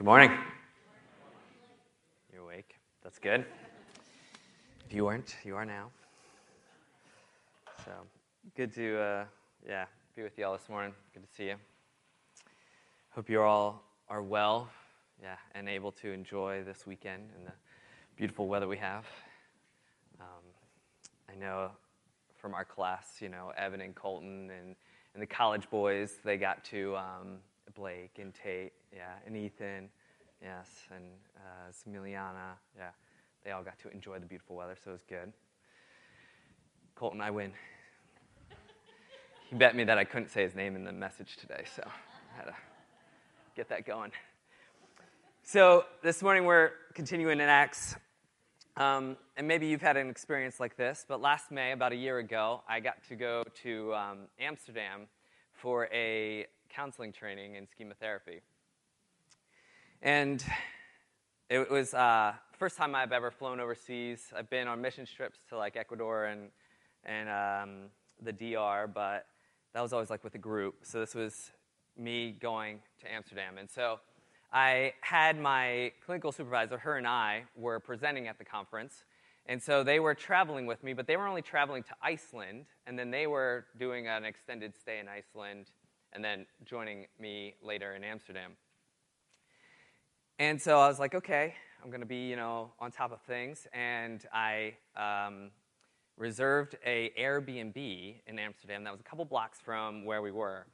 Good morning. You're awake. That's good. If you weren't, you are now. So good to, uh, yeah, be with you all this morning. Good to see you. Hope you all are well, yeah, and able to enjoy this weekend and the beautiful weather we have. Um, I know from our class, you know, Evan and Colton and, and the college boys, they got to um, Blake and Tate, yeah, and Ethan, yes, and uh, yeah. They all got to enjoy the beautiful weather, so it was good. Colton, I win. he bet me that I couldn't say his name in the message today, so I had to get that going. So this morning we're continuing in Acts. Um, and maybe you've had an experience like this, but last May, about a year ago, I got to go to um, Amsterdam for a counseling training in schema therapy. And it was uh, first time I've ever flown overseas. I've been on mission trips to like Ecuador and, and um, the DR, but that was always like with a group. So this was me going to Amsterdam. And so I had my clinical supervisor, her and I were presenting at the conference. And so they were traveling with me, but they were only traveling to Iceland, and then they were doing an extended stay in Iceland, and then joining me later in Amsterdam. And so I was like, okay, I'm going to be, you know, on top of things. And I um, reserved a Airbnb in Amsterdam that was a couple blocks from where we were,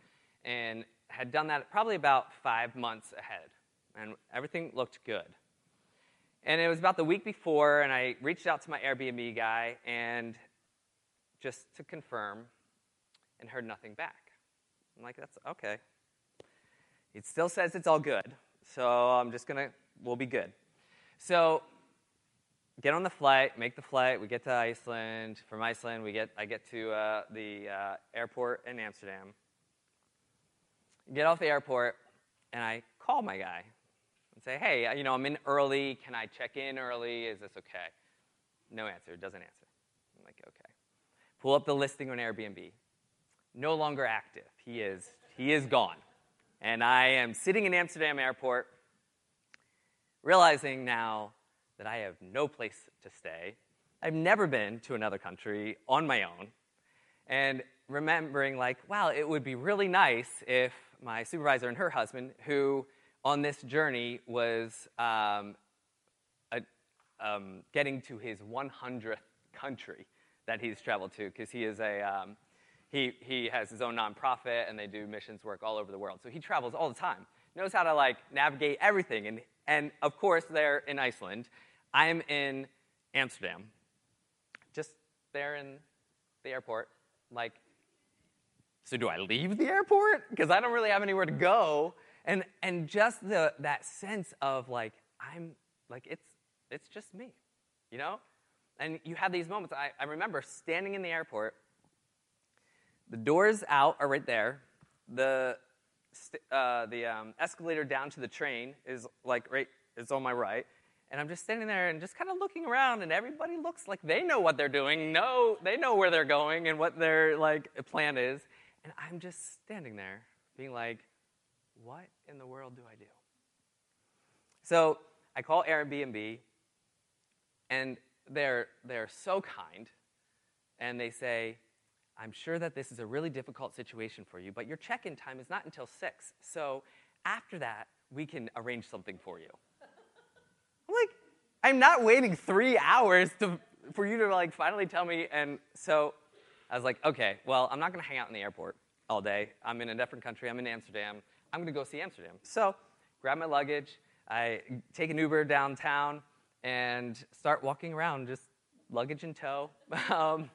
and had done that probably about five months ahead, and everything looked good. And it was about the week before, and I reached out to my Airbnb guy and just to confirm, and heard nothing back. I'm like, that's okay. It still says it's all good. So I'm just to, we'll be good. So get on the flight, make the flight. We get to Iceland. From Iceland, we get, I get to uh, the uh, airport in Amsterdam. Get off the airport, and I call my guy and say, hey, you know, I'm in early. Can I check in early? Is this okay? No answer. Doesn't answer. I'm like, okay. Pull up the listing on Airbnb. No longer active. He is, he is gone. And I am sitting in Amsterdam airport, realizing now that I have no place to stay. I've never been to another country on my own. And remembering, like, wow, it would be really nice if my supervisor and her husband, who on this journey was um, a, um, getting to his 100th country that he's traveled to, because he is a, um, he, he has his own nonprofit and they do missions work all over the world. So he travels all the time, knows how to like navigate everything. And, and of course, they're in Iceland. I'm in Amsterdam, just there in the airport. Like, so do I leave the airport? Because I don't really have anywhere to go. And, and just the, that sense of like, I'm like, it's, it's just me, you know? And you have these moments. I, I remember standing in the airport the doors out are right there. The, uh, the um, escalator down to the train is like right, it's on my right. And I'm just standing there and just kind of looking around, and everybody looks like they know what they're doing. No, they know where they're going and what their like plan is. And I'm just standing there, being like, "What in the world do I do?" So I call Airbnb, and they're they're so kind, and they say, I'm sure that this is a really difficult situation for you, but your check in time is not until 6. So after that, we can arrange something for you. I'm like, I'm not waiting three hours to, for you to like finally tell me. And so I was like, okay, well, I'm not to hang out in the airport all day. I'm in a different country. I'm in Amsterdam. I'm to go see Amsterdam. So grab my luggage. I take an Uber downtown and start walking around, just luggage in tow. um,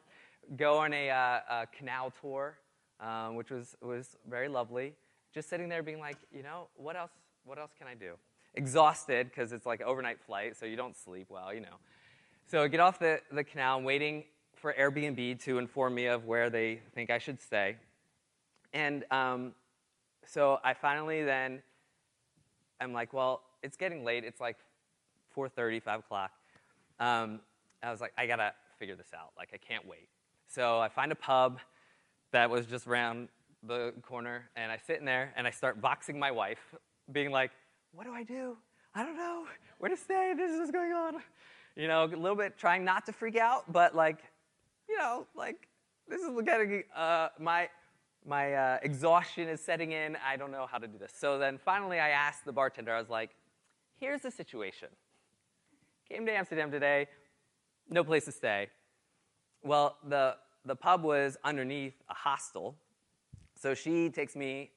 go on a, uh, a canal tour, um, which was, was very lovely. Just sitting there being like, you know, what else, what else can I do? Exhausted because it's like overnight flight, so you don't sleep well, you know. So I get off the, the canal, I'm waiting for Airbnb to inform me of where they think I should stay. And um, so I finally then, I'm like, well, it's getting late. It's like 4.30, 5 o'clock. Um, I was like, I gotta figure this out. Like, I can't wait. So I find a pub that was just around the corner, and I sit in there and I start voxing my wife, being like, what do I do? I don't know where to stay. This is going on. You know, a little bit trying not to freak out, but like, you know, like this is getting uh, my my uh, exhaustion is setting in. I don't know how to do this. So then finally, I asked the bartender. I was like, "Here's the situation. Came to Amsterdam today, no place to stay. Well, the the pub was underneath a hostel, so she takes me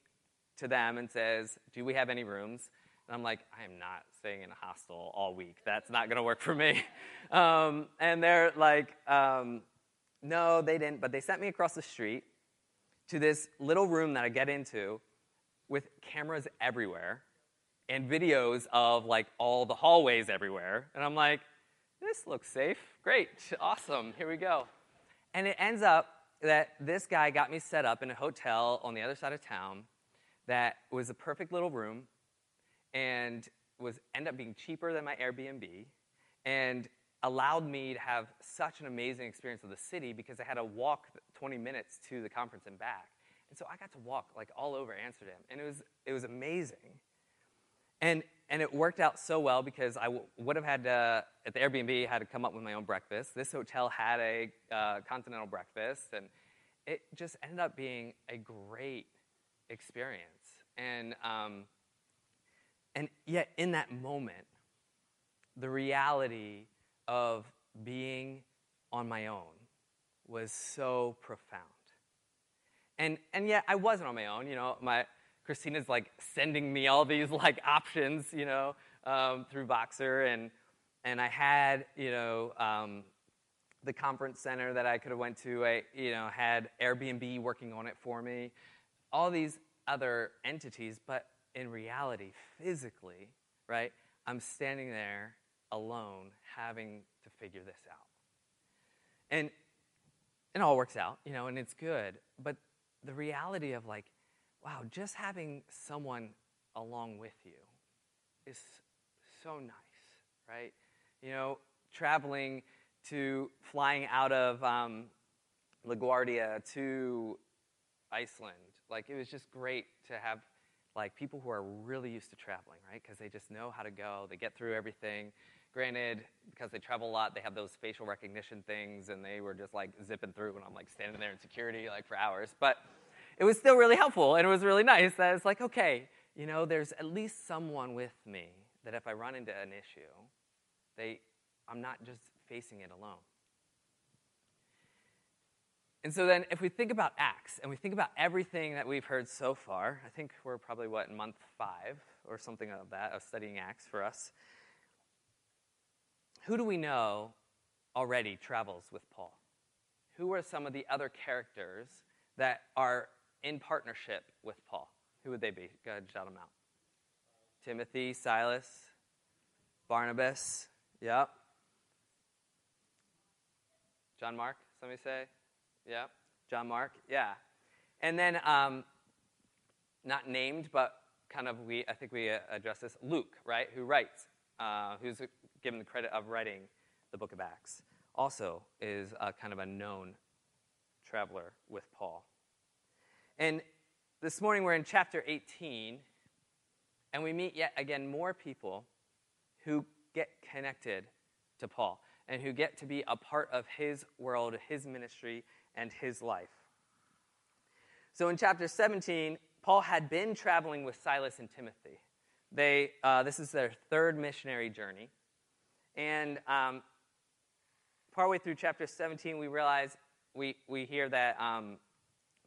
to them and says, "Do we have any rooms?" And I'm like, I am not staying in a hostel all week. That's not going to work for me. Um, and they're like, um, no, they didn't. But they sent me across the street to this little room that I get into with cameras everywhere and videos of like all the hallways everywhere. And I'm like, this looks safe. Great. Awesome. Here we go. And it ends up that this guy got me set up in a hotel on the other side of town that was a perfect little room and was end up being cheaper than my Airbnb and allowed me to have such an amazing experience of the city because I had to walk 20 minutes to the conference and back. And so I got to walk like all over Amsterdam and it was it was amazing. And and it worked out so well because I w- would have had to at the Airbnb had to come up with my own breakfast. This hotel had a uh, continental breakfast and it just ended up being a great experience. And um, and yet, in that moment, the reality of being on my own was so profound. And, and yet, I wasn't on my own. You know, my, Christina's like sending me all these like options, you know, um, through Voxer, And, and I had, you know, um, the conference center that I could have went to. I, you know, had Airbnb working on it for me. All these other entities, but in reality, physically, right, I'm standing there alone having to figure this out. And it all works out, you know, and it's good. But the reality of like, wow, just having someone along with you is so nice, right? You know, traveling to flying out of um, LaGuardia to Iceland, like it was just great to have like people who are really used to traveling, right? Because they just know how to go, they get through everything. Granted, because they travel a lot, they have those facial recognition things, and they were just like zipping through, and I'm like standing there in security like for hours. But it was still really helpful, and it was really nice. That it's like, okay, you know, there's at least someone with me that if I run into an issue, they, I'm not just facing it alone. And so then, if we think about Acts and we think about everything that we've heard so far, I think we're probably, what, in month five or something of that, of studying Acts for us. Who do we know already travels with Paul? Who are some of the other characters that are in partnership with Paul? Who would they be? Go ahead, shout them out. Timothy, Silas, Barnabas, yep. John Mark, somebody say? Yeah, John Mark. Yeah, and then um, not named, but kind of we. I think we uh, address this. Luke, right? Who writes? Uh, who's given the credit of writing the Book of Acts? Also is kind of a known traveler with Paul. And this morning we're in chapter 18, and we meet yet again more people who get connected to Paul and who get to be a part of his world, his ministry, and his life. So in chapter 17, Paul had been traveling with Silas and Timothy. They, uh, this is their third missionary journey. And um, partway through chapter 17, we realize, we, we hear that um,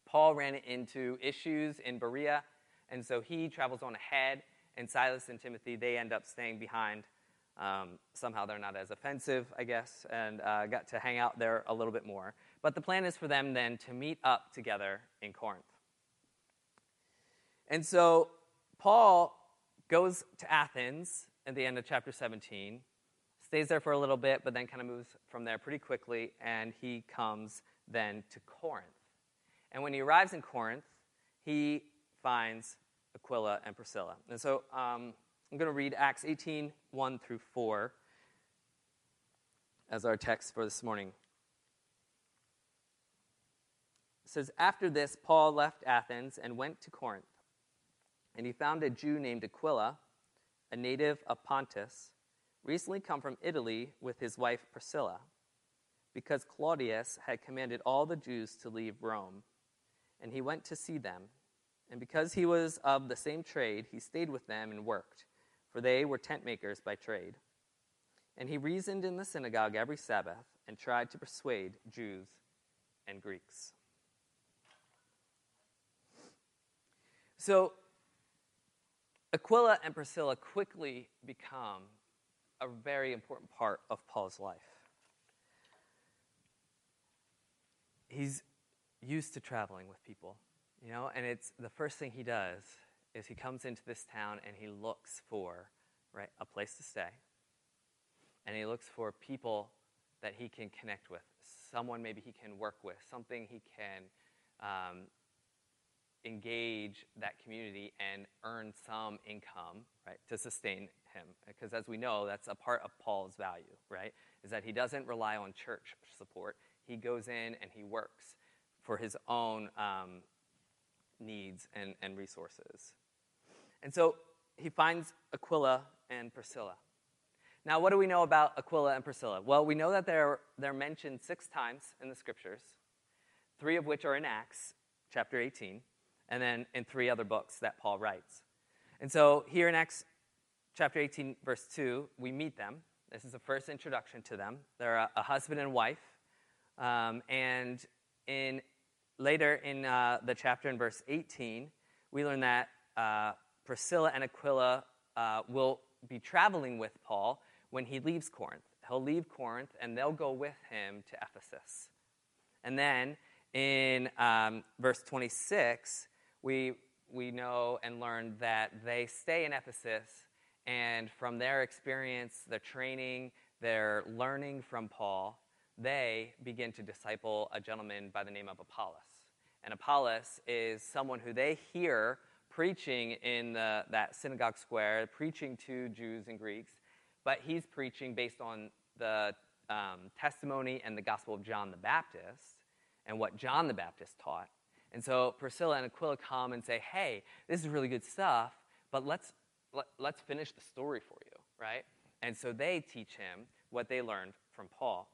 Paul ran into issues in Berea, and so he travels on ahead, and Silas and Timothy, they end up staying behind. Um, somehow they're not as offensive, I guess, and uh, got to hang out there a little bit more. But the plan is for them then to meet up together in Corinth. And so Paul goes to Athens at the end of chapter 17, stays there for a little bit, but then kind of moves from there pretty quickly, and he comes then to Corinth. And when he arrives in Corinth, he finds Aquila and Priscilla. And so um, I'm going to read Acts 18 1 through 4 as our text for this morning. It says, After this, Paul left Athens and went to Corinth. And he found a Jew named Aquila, a native of Pontus, recently come from Italy with his wife Priscilla, because Claudius had commanded all the Jews to leave Rome. And he went to see them. And because he was of the same trade, he stayed with them and worked, for they were tent makers by trade. And he reasoned in the synagogue every Sabbath and tried to persuade Jews and Greeks. So, Aquila and Priscilla quickly become a very important part of Paul's life. He's used to traveling with people, you know, and it's the first thing he does is he comes into this town and he looks for, right, a place to stay. And he looks for people that he can connect with, someone maybe he can work with, something he can um, engage that community and earn some income, right, to sustain him. Because as we know, that's a part of Paul's value, right, is that he doesn't rely on church support. He goes in and he works for his own um, needs and, and resources. And so he finds Aquila and Priscilla. Now, what do we know about Aquila and Priscilla? Well, we know that they're, they're mentioned six times in the scriptures, three of which are in Acts chapter 18 and then in three other books that Paul writes. And so here in Acts chapter 18, verse 2, we meet them. This is the first introduction to them. They're a, a husband and wife. Um, and in, later in uh, the chapter, in verse 18, we learn that uh, Priscilla and Aquila uh, will be traveling with Paul when he leaves Corinth. He'll leave Corinth and they'll go with him to Ephesus. And then in um, verse 26, we, we know and learn that they stay in Ephesus, and from their experience, their training, their learning from Paul, they begin to disciple a gentleman by the name of Apollos. And Apollos is someone who they hear preaching in the, that synagogue square, preaching to Jews and Greeks, but he's preaching based on the um, testimony and the gospel of John the Baptist and what John the Baptist taught. And so Priscilla and Aquila come and say, hey, this is really good stuff, but let's, let, us let us finish the story for you, right? And so they teach him what they learned from Paul.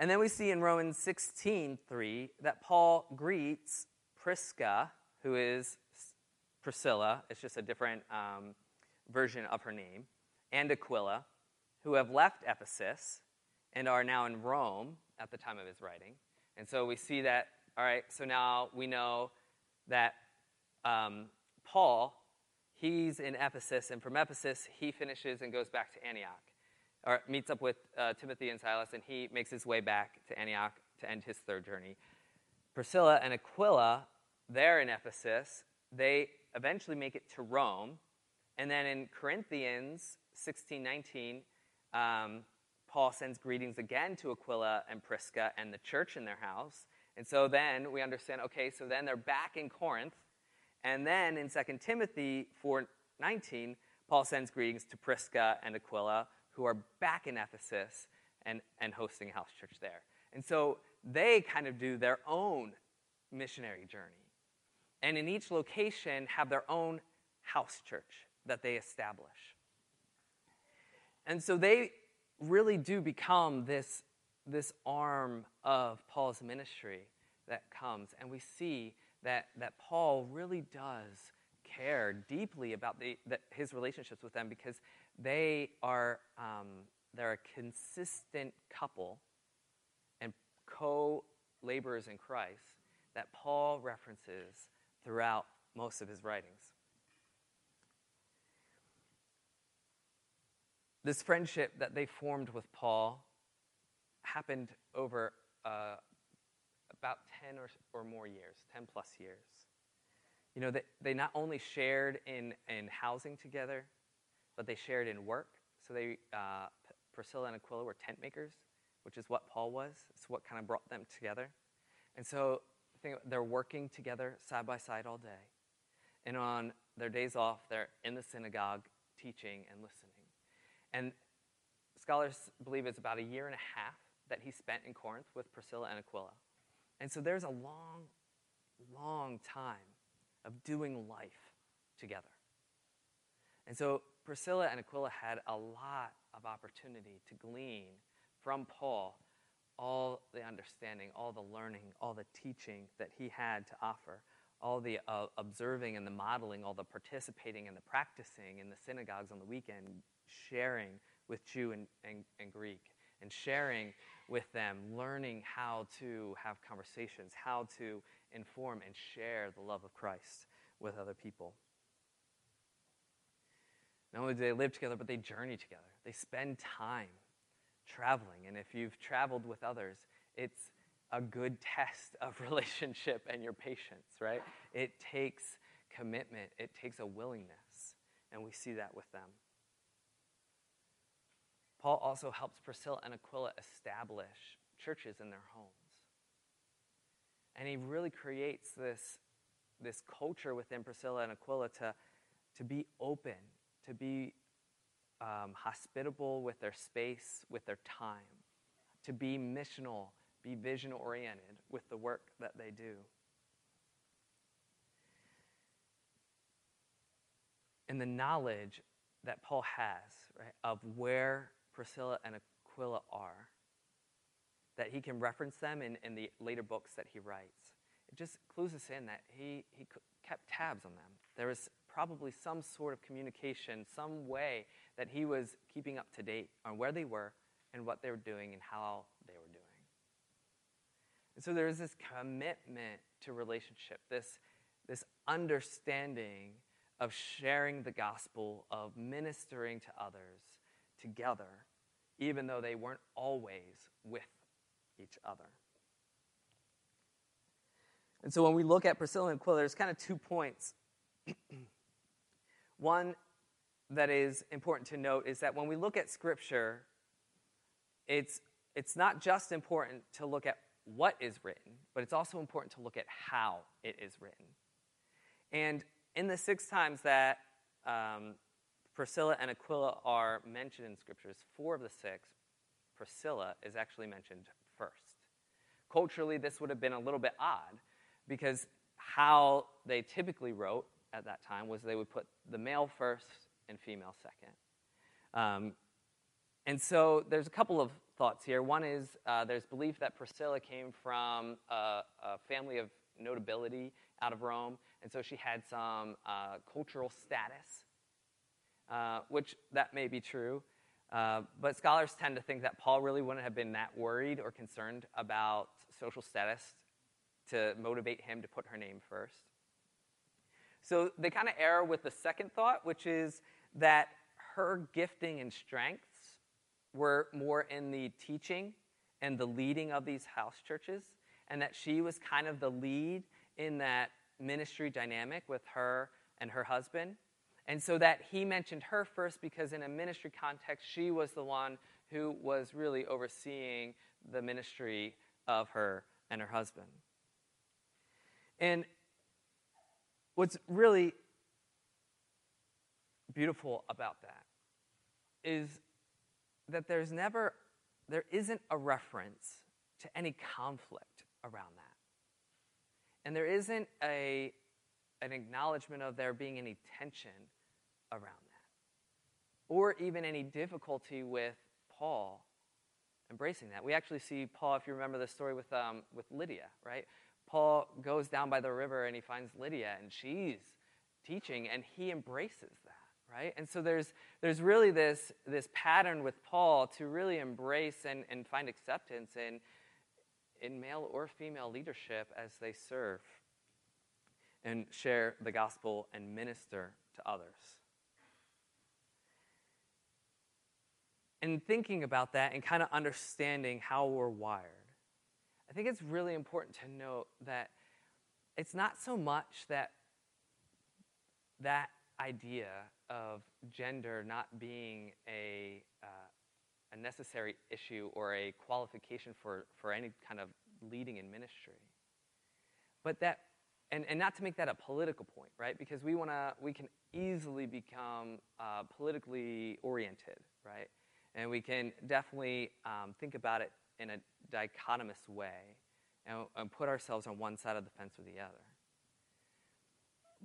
And then we see in Romans 16 3 that Paul greets Prisca, who is Priscilla, it's just a different um, version of her name, and Aquila, who have left Ephesus and are now in Rome at the time of his writing. And so we see that all right, so now we know that um, Paul, he's in Ephesus, and from Ephesus, he finishes and goes back to Antioch, or meets up with uh, Timothy and Silas, and he makes his way back to Antioch to end his third journey. Priscilla and Aquila, they're in Ephesus. They eventually make it to Rome. And then in Corinthians 16 19, um, Paul sends greetings again to Aquila and Prisca and the church in their house. And so then we understand, okay, so then they're back in Corinth. And then in 2 Timothy 4:19, Paul sends greetings to Prisca and Aquila, who are back in Ephesus and, and hosting a house church there. And so they kind of do their own missionary journey. And in each location have their own house church that they establish. And so they really do become this this arm of Paul's ministry that comes. And we see that, that Paul really does care deeply about the, his relationships with them because they are um, they're a consistent couple and co-laborers in Christ that Paul references throughout most of his writings. This friendship that they formed with Paul happened over uh, about 10 or, or more years, 10 plus years. You know, they, they not only shared in, in housing together, but they shared in work. So they, uh, Priscilla and Aquila were tent makers, which is what Paul was. It's what kind of brought them together. And so they're working together side by side all day. And on their days off, they're in the synagogue teaching and listening. And scholars believe it's about a year and a half that he spent in Corinth with Priscilla and Aquila. And so there's a long, long time of doing life together. And so Priscilla and Aquila had a lot of opportunity to glean from Paul all the understanding, all the learning, all the teaching that he had to offer, all the uh, observing and the modeling, all the participating and the practicing in the synagogues on the weekend, sharing with Jew and, and, and Greek, and sharing with them, learning how to have conversations, how to inform and share the love of Christ with other people. Not only do they live together, but they journey together. They spend time traveling. And if you've traveled with others, it's a good test of relationship and your patience, right? It takes commitment, it takes a willingness. And we see that with them. Paul also helps Priscilla and Aquila establish churches in their homes. And he really creates this, this culture within Priscilla and Aquila to, to be open, to be um, hospitable with their space, with their time, to be missional, be vision oriented with the work that they do. And the knowledge that Paul has right, of where Priscilla and Aquila are, that he can reference them in, in the later books that he writes, it just clues us in that he, he kept tabs on them. There was probably some sort of communication, some way that he was keeping up to date on where they were and what they were doing and how they were doing. And so there's this commitment to relationship, this, this understanding of sharing the gospel, of ministering to others together, even though they weren't always with each other. And so when we look at Priscilla and Aquila, there's kind of two points. One that is important to note is that when we look at Scripture, it's, it's not just important to look at what is written, but it's also important to look at how it is written. And in the six times that um, Priscilla and Aquila are mentioned in Scriptures, four of the six, Priscilla is actually mentioned first. Culturally, this would have been a little bit odd because how they typically wrote at that time was they would put the male first and female second. Um, and so there's a couple of thoughts here. One is uh, there's belief that Priscilla came from a, a, family of notability out of Rome, and so she had some uh, cultural status, uh, which that may be true. Uh, but scholars tend to think that Paul really wouldn't have been that worried or concerned about social status to motivate him to put her name first. So they kind of err with the second thought, which is that her gifting and strengths were more in the teaching and the leading of these house churches, and that she was kind of the lead in that ministry dynamic with her and her husband. And so that he mentioned her first because, in a ministry context, she was the one who was really overseeing the ministry of her and her husband. And what's really beautiful about that is that there's never, there isn't a reference to any conflict around that. And there isn't a, an acknowledgement of there being any tension around that, or even any difficulty with Paul embracing that. We actually see Paul, if you remember the story with, um, with Lydia, right? Paul goes down by the river and he finds Lydia, and she's teaching, and he embraces that, right? And so there's, there's really this, this pattern with Paul to really embrace and, and find acceptance in, in male or female leadership as they serve and share the gospel and minister to others. And thinking about that and kind of understanding how we're wired I think it's really important to note that it's not so much that that idea of gender not being a, uh, a necessary issue or a qualification for, for any kind of leading in ministry. But that, and, and not to make that a political point, right? Because we want to, we can easily become uh, politically oriented, right? And we can definitely um, think about it in a dichotomous way and, and put ourselves on one side of the fence or the other.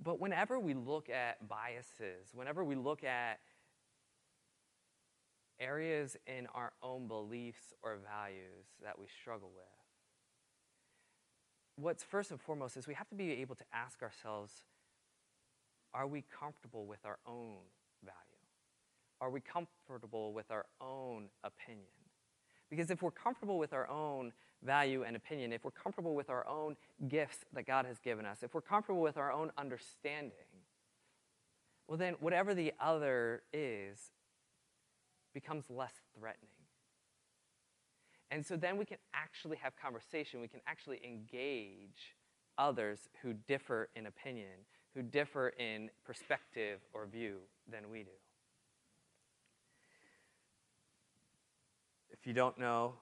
But whenever we look at biases, whenever we look at areas in our own beliefs or values that we struggle with, what's first and foremost is we have to be able to ask ourselves are we comfortable with our own value? Are we comfortable with our own opinion? Because if we're comfortable with our own value and opinion, if we're comfortable with our own gifts that God has given us, if we're comfortable with our own understanding, well, then whatever the other is becomes less threatening. And so then we can actually have conversation, we can actually engage others who differ in opinion, who differ in perspective or view than we do. If you don't know,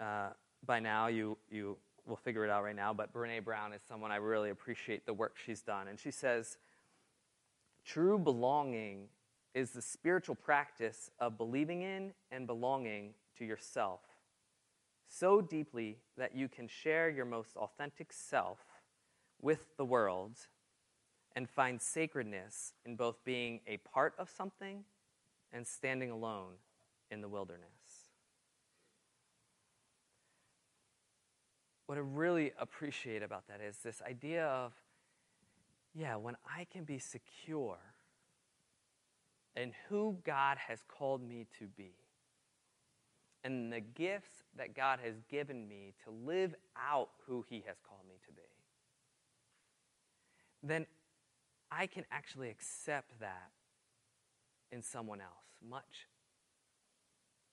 uh, by now you, you will figure it out right now, but Brene Brown is someone I really appreciate the work she's done. And she says, True belonging is the spiritual practice of believing in and belonging to yourself so deeply that you can share your most authentic self with the world and find sacredness in both being a part of something and standing alone in the wilderness. What I really appreciate about that is this idea of, yeah, when I can be secure in who God has called me to be and the gifts that God has given me to live out who He has called me to be, then I can actually accept that in someone else much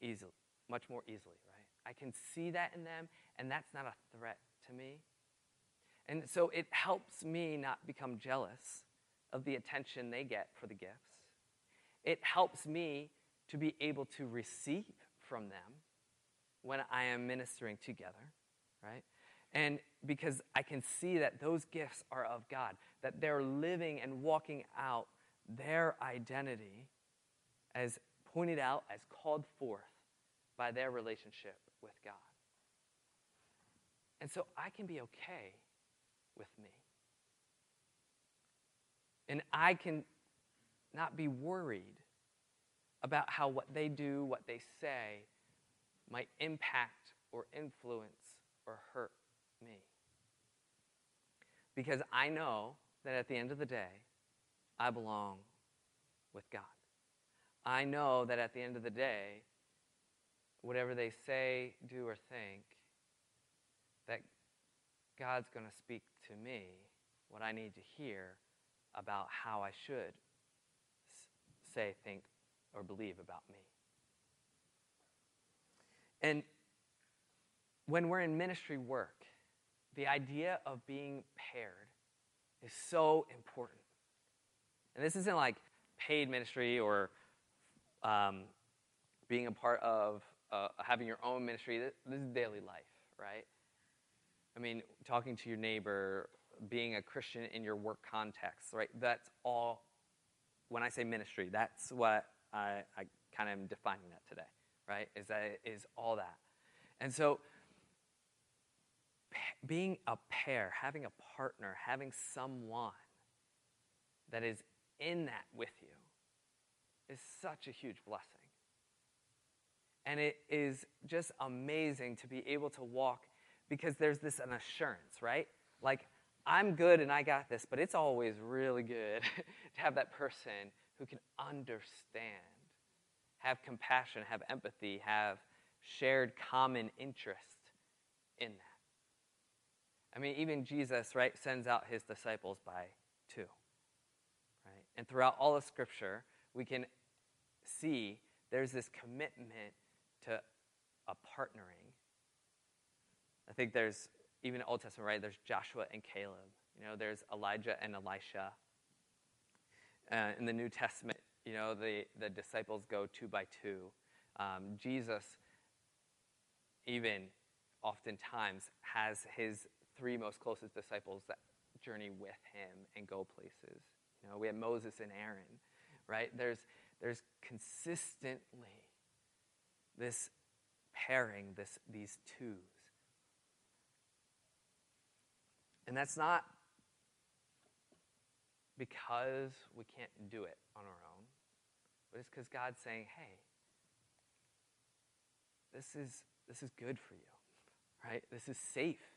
easily, much more easily, right? I can see that in them and that's not a threat to me. And so it helps me not become jealous of the attention they get for the gifts. It helps me to be able to receive from them when I am ministering together, right? And because I can see that those gifts are of God, that they're living and walking out their identity as pointed out, as called forth by their relationship with God. And so I can be okay with me. And I can not be worried about how what they do, what they say, might impact or influence or hurt me. Because I know that at the end of the day, I belong with God. I know that at the end of the day, whatever they say, do, or think that God's going to speak to me what I need to hear about how I should say, think, or believe about me. And when we're in ministry work, the idea of being paired is so important. And this isn't like paid ministry or um, being a part of uh, having your own ministry. This is daily life, right? I mean, talking to your neighbor, being a Christian in your work context, right? That's all, when I say ministry, that's what I, I kind of am defining that today, right? Is that is all that. And so, being a pair, having a partner, having someone that is in that with you is such a huge blessing. And it is just amazing to be able to walk because there's this an assurance, right? Like, I'm good and I got this, but it's always really good to have that person who can understand, have compassion, have empathy, have shared common interest in that. I mean, even Jesus, right, sends out his disciples by two. Right? And throughout all of Scripture, we can see there's this commitment to a partnering I think there's, even Old Testament, right, there's Joshua and Caleb. You know, there's Elijah and Elisha. Uh, in the New Testament, you know, the, the disciples go two by two. Um, Jesus, even oftentimes, has his three most closest disciples that journey with him and go places. You know, we have Moses and Aaron, right? There's, there's consistently this pairing, this, these twos. And that's not because we can't do it on our own, but it's because God's saying, hey, this is, this is good for you, right? This is safe.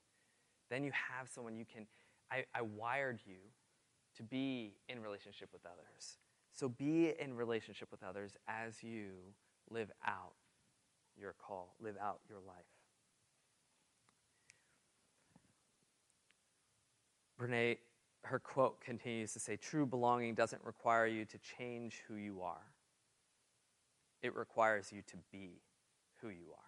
Then you have someone you can. I, I wired you to be in relationship with others. So be in relationship with others as you live out your call, live out your life. Brene, her quote continues to say True belonging doesn't require you to change who you are, it requires you to be who you are.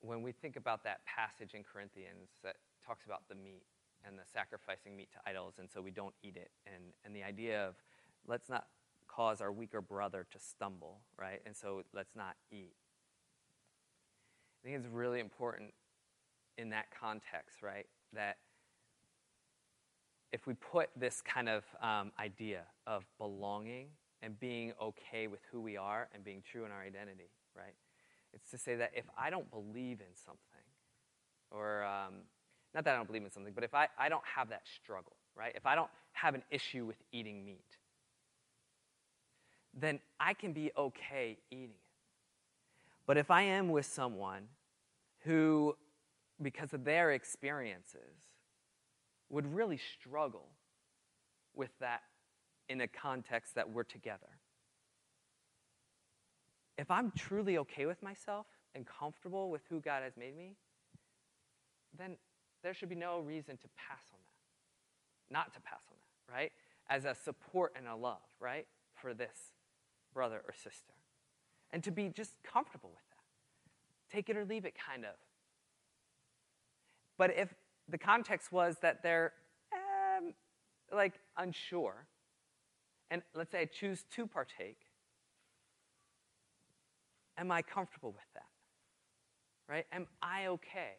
When we think about that passage in Corinthians that talks about the meat and the sacrificing meat to idols, and so we don't eat it, and, and the idea of let's not cause our weaker brother to stumble, right? And so let's not eat. I think it's really important in that context, right? That if we put this kind of um, idea of belonging and being okay with who we are and being true in our identity, right? It's to say that if I don't believe in something, or um, not that I don't believe in something, but if I, I don't have that struggle, right? If I don't have an issue with eating meat, then I can be okay eating it. But if I am with someone who, because of their experiences, would really struggle with that in a context that we're together. If I'm truly okay with myself and comfortable with who God has made me, then there should be no reason to pass on that. Not to pass on that, right? As a support and a love, right? For this brother or sister. And to be just comfortable with that. Take it or leave it, kind of. But if the context was that they're um, like unsure, and let's say I choose to partake, am I comfortable with that? Right? Am I okay?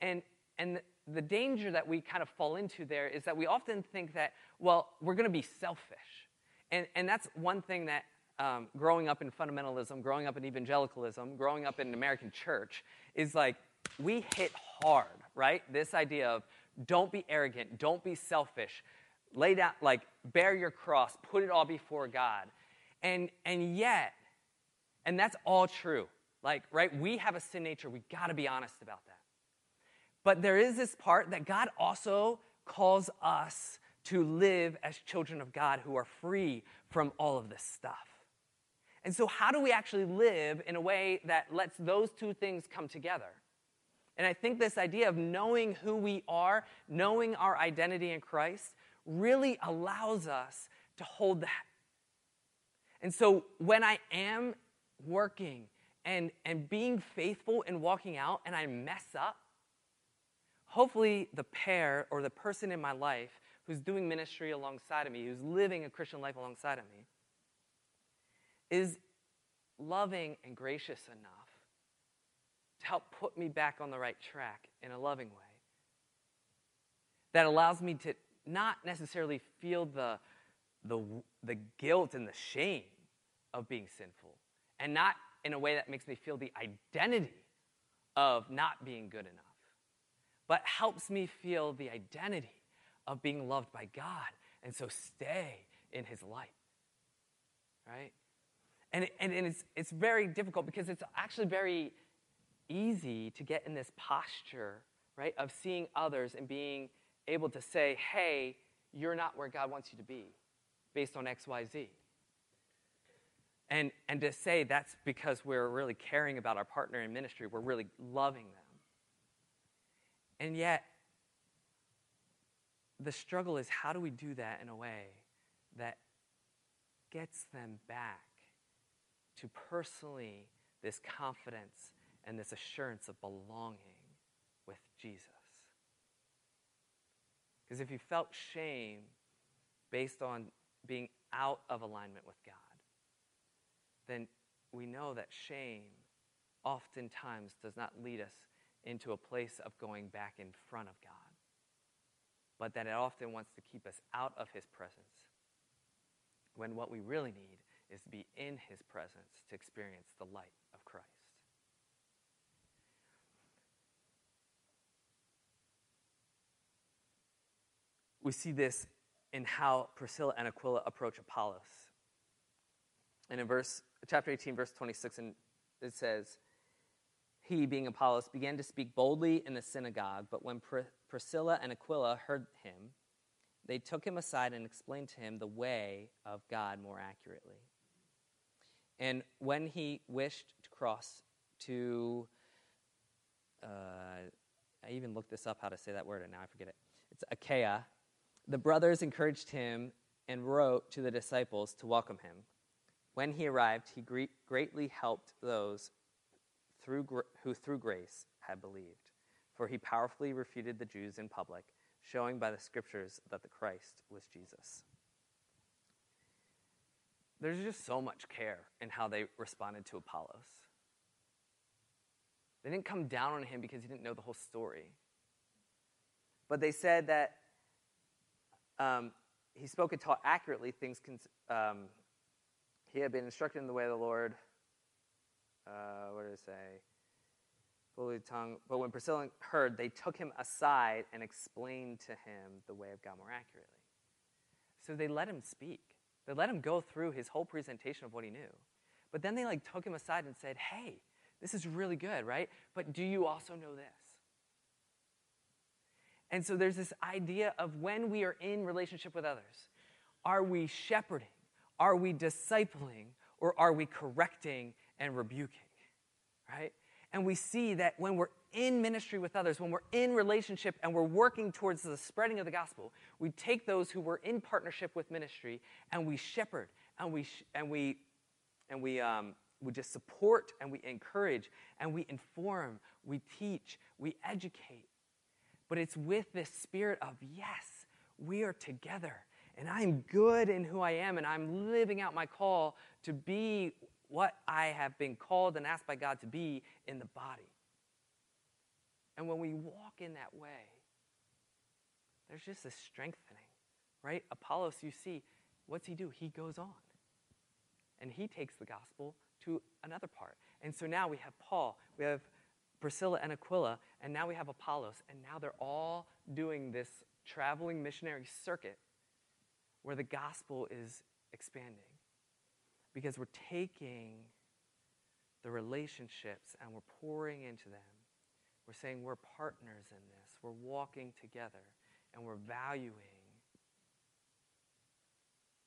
And and the danger that we kind of fall into there is that we often think that, well, we're going to be selfish. And, and that's one thing that um, growing up in fundamentalism, growing up in evangelicalism, growing up in an American church is like we hit hard, right? This idea of don't be arrogant, don't be selfish, lay down, like bear your cross, put it all before God. And, and yet, and that's all true. Like, right? We have a sin nature. We got to be honest about that. But there is this part that God also calls us to live as children of God who are free from all of this stuff. And so, how do we actually live in a way that lets those two things come together? And I think this idea of knowing who we are, knowing our identity in Christ, really allows us to hold that. And so, when I am working and, and being faithful and walking out and I mess up, hopefully the pair or the person in my life who's doing ministry alongside of me, who's living a Christian life alongside of me, is loving and gracious enough to help put me back on the right track in a loving way. That allows me to not necessarily feel the, the, the guilt and the shame of being sinful, and not in a way that makes me feel the identity of not being good enough, but helps me feel the identity of being loved by God, and so stay in His light. Right? And, and, and it's, it's very difficult because it's actually very easy to get in this posture, right, of seeing others and being able to say, hey, you're not where God wants you to be based on X, Y, Z. And, and to say that's because we're really caring about our partner in ministry, we're really loving them. And yet, the struggle is how do we do that in a way that gets them back to personally this confidence and this assurance of belonging with Jesus? Because if you felt shame based on being out of alignment with God, then we know that shame oftentimes does not lead us into a place of going back in front of God but that it often wants to keep us out of His presence. When what we really need is to be in His presence to experience the light of Christ. We see this in how Priscilla and Aquila approach Apollos. And in verse, chapter 18, verse 26, and it says, he, being Apollos, began to speak boldly in the synagogue, but when Pr- Priscilla and Aquila heard him, they took him aside and explained to him the way of God more accurately. And when he wished to cross to, uh, I even looked this up how to say that word, and now I forget it. It's Achaia. The brothers encouraged him and wrote to the disciples to welcome him. When he arrived, he greatly helped those through, who through grace had believed, for he powerfully refuted the Jews in public, showing by the scriptures that the Christ was Jesus. There's just so much care in how they responded to Apollos. They didn't come down on him because he didn't know the whole story. But they said that um, he spoke and taught accurately things. Um, he had been instructed in the way of the Lord. Uh, what did it say? Fully tongue. But when Priscilla heard, they took him aside and explained to him the way of God more accurately. So they let him speak. They let him go through his whole presentation of what he knew. But then they like took him aside and said, "Hey, this is really good, right? But do you also know this?" And so there's this idea of when we are in relationship with others, are we shepherding? Are we discipling? Or are we correcting and rebuking? Right? And we see that when we're in ministry with others, when we're in relationship and we're working towards the spreading of the gospel, we take those who were in partnership with ministry and we shepherd and we, and we, and we, um, we just support and we encourage and we inform, we teach, we educate. But it's with this spirit of, yes, we are together and I'm good in who I am and I'm living out my call to be what I have been called and asked by God to be in the body. And when we walk in that way, there's just a strengthening, right? Apollos, you see, what's he do? He goes on. And he takes the gospel to another part. And so now we have Paul, we have Priscilla and Aquila, and now we have Apollos, and now they're all doing this traveling missionary circuit where the gospel is expanding because we're taking the relationships and we're pouring into them. We're saying we're partners in this, we're walking together, and we're valuing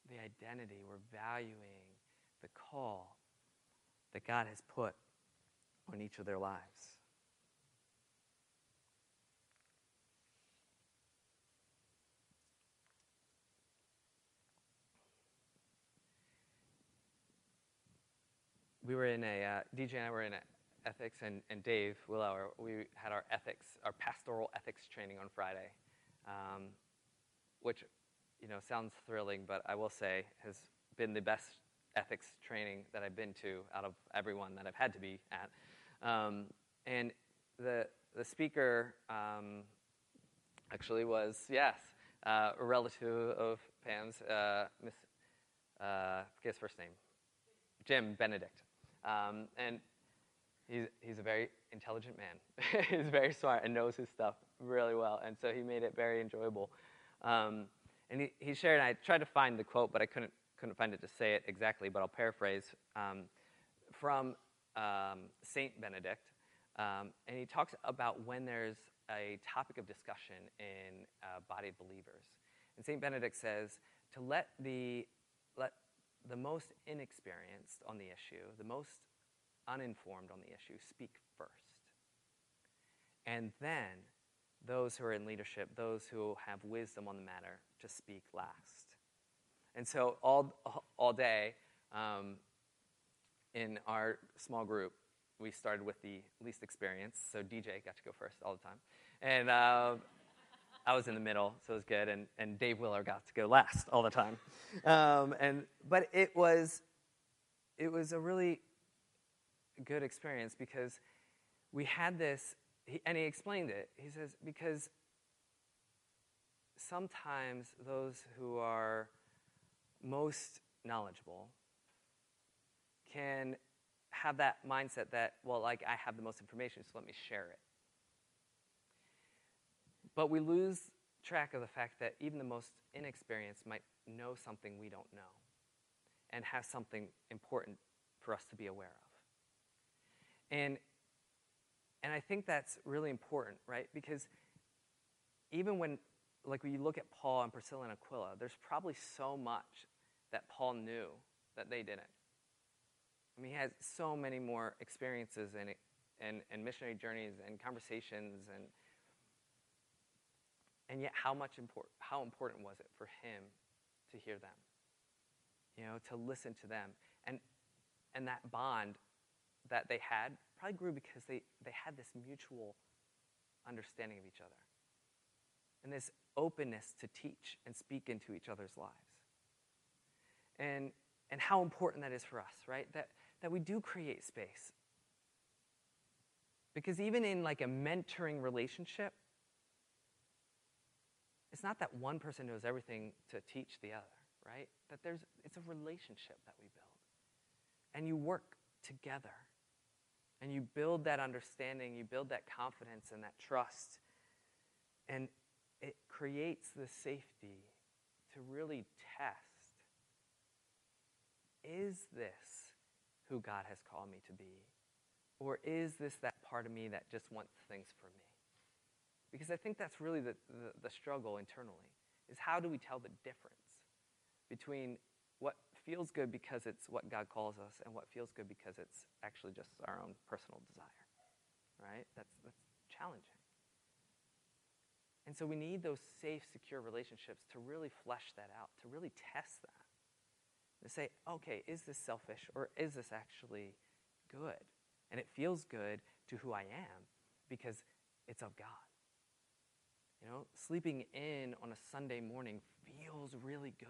the identity, we're valuing the call that God has put on each of their lives. We were in a, uh, DJ and I were in a ethics, and, and Dave Willauer, we had our ethics, our pastoral ethics training on Friday, um, which, you know, sounds thrilling, but I will say has been the best ethics training that I've been to out of everyone that I've had to be at. Um, and the, the speaker um, actually was, yes, uh, a relative of Pam's, uh, Miss, uh, his first name, Jim Benedict. Um, and he's, he's a very intelligent man. he's very smart and knows his stuff really well. And so he made it very enjoyable. Um, and he, he shared, I tried to find the quote, but I couldn't, couldn't find it to say it exactly, but I'll paraphrase um, from um, Saint Benedict. Um, and he talks about when there's a topic of discussion in body of believers. And St. Benedict says to let the, the most inexperienced on the issue, the most uninformed on the issue, speak first. And then those who are in leadership, those who have wisdom on the matter, to speak last. And so all, all day um, in our small group, we started with the least experienced. So DJ got to go first all the time. And uh, I was in the middle, so it was good. And, and Dave Willer got to go last all the time. Um, and, but it was, it was a really good experience because we had this, and he explained it. He says, because sometimes those who are most knowledgeable can have that mindset that, well, like I have the most information, so let me share it but we lose track of the fact that even the most inexperienced might know something we don't know and have something important for us to be aware of. And, and I think that's really important, right? Because even when, like when you look at Paul and Priscilla and Aquila, there's probably so much that Paul knew that they didn't. I mean, he has so many more experiences and, and, and missionary journeys and conversations and and yet how much import, how important was it for him to hear them? You know to listen to them. And and that bond that they had probably grew because they, they had this mutual understanding of each other. And this openness to teach and speak into each other's lives. And and how important that is for us right? That that we do create space. Because even in like a mentoring relationship it's not that one person knows everything to teach the other right that there's it's a relationship that we build and you work together and you build that understanding you build that confidence and that trust and it creates the safety to really test is this who God has called me to be? Or is this that part of me that just wants things for me? Because I think that's really the, the, the struggle internally, is how do we tell the difference between what feels good because it's what God calls us and what feels good because it's actually just our own personal desire, right? That's, that's challenging. And so we need those safe, secure relationships to really flesh that out, to really test that to say, okay, is this selfish or is this actually good? And it feels good to who I am because it's of God. You know, sleeping in on a Sunday morning feels really good.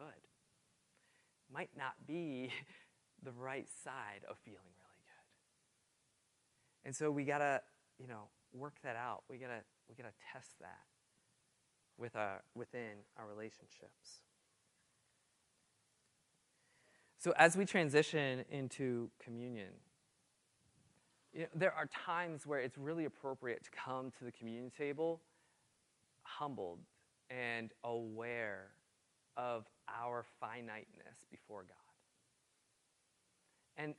Might not be the right side of feeling really good. And so we gotta, you know, work that out. We gotta we gotta test that with our within our relationships. So, as we transition into communion, you know, there are times where it's really appropriate to come to the communion table humbled and aware of our finiteness before God. And,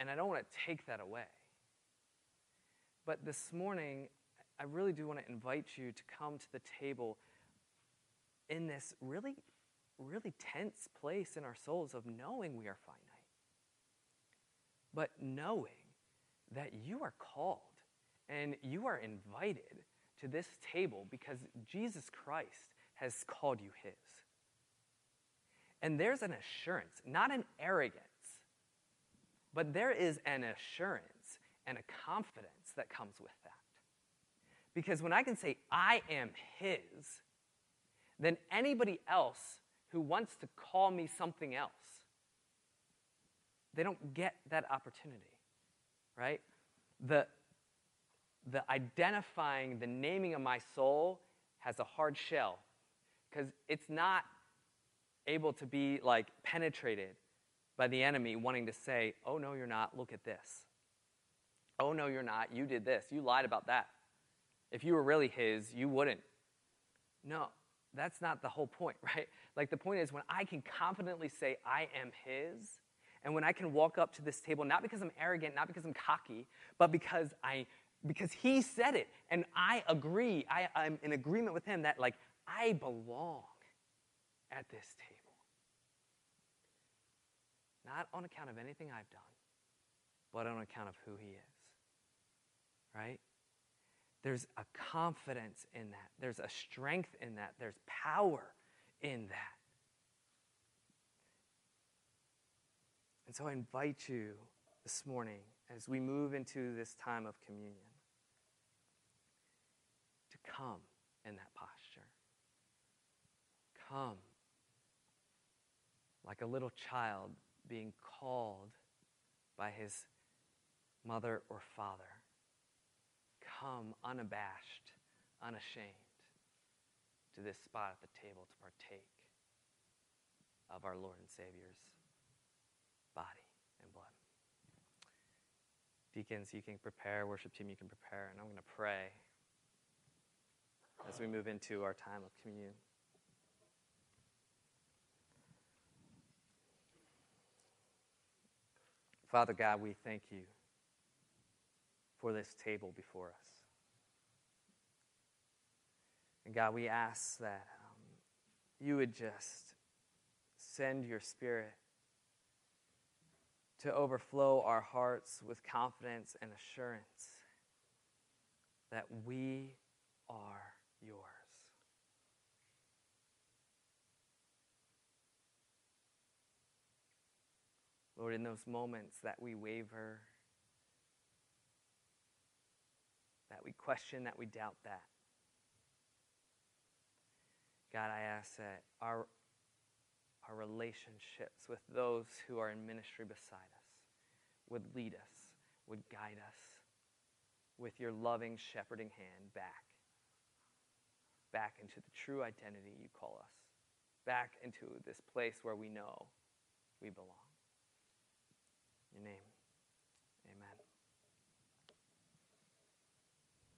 and I don't want to take that away. But this morning, I really do want to invite you to come to the table in this really really tense place in our souls of knowing we are finite. But knowing that you are called and you are invited to this table because Jesus Christ has called you his. And there's an assurance, not an arrogance, but there is an assurance and a confidence that comes with that. Because when I can say, I am his, then anybody else who wants to call me something else. They don't get that opportunity, right? The, the identifying, the naming of my soul has a hard shell because it's not able to be like penetrated by the enemy wanting to say, oh, no, you're not, look at this. Oh, no, you're not, you did this, you lied about that. If you were really his, you wouldn't. No, that's not the whole point, right? Like the point is when I can confidently say I am his, and when I can walk up to this table, not because I'm arrogant, not because I'm cocky, but because I because he said it and I agree, I, I'm in agreement with him that like I belong at this table. Not on account of anything I've done, but on account of who he is. Right? There's a confidence in that. There's a strength in that. There's power in that. And so I invite you this morning as we move into this time of communion to come in that posture. Come like a little child being called by his mother or father come unabashed, unashamed to this spot at the table to partake of our Lord and Savior's body and blood. Deacons, you can prepare, worship team, you can prepare, and I'm going to pray. as we move into our time of communion. Father God, we thank you for this table before us. And God, we ask that um, you would just send your spirit to overflow our hearts with confidence and assurance that we are yours. Lord, in those moments that we waver, that we question, that we doubt that, God, I ask that our, our relationships with those who are in ministry beside us would lead us, would guide us with your loving shepherding hand back, back into the true identity you call us, back into this place where we know we belong. In your name.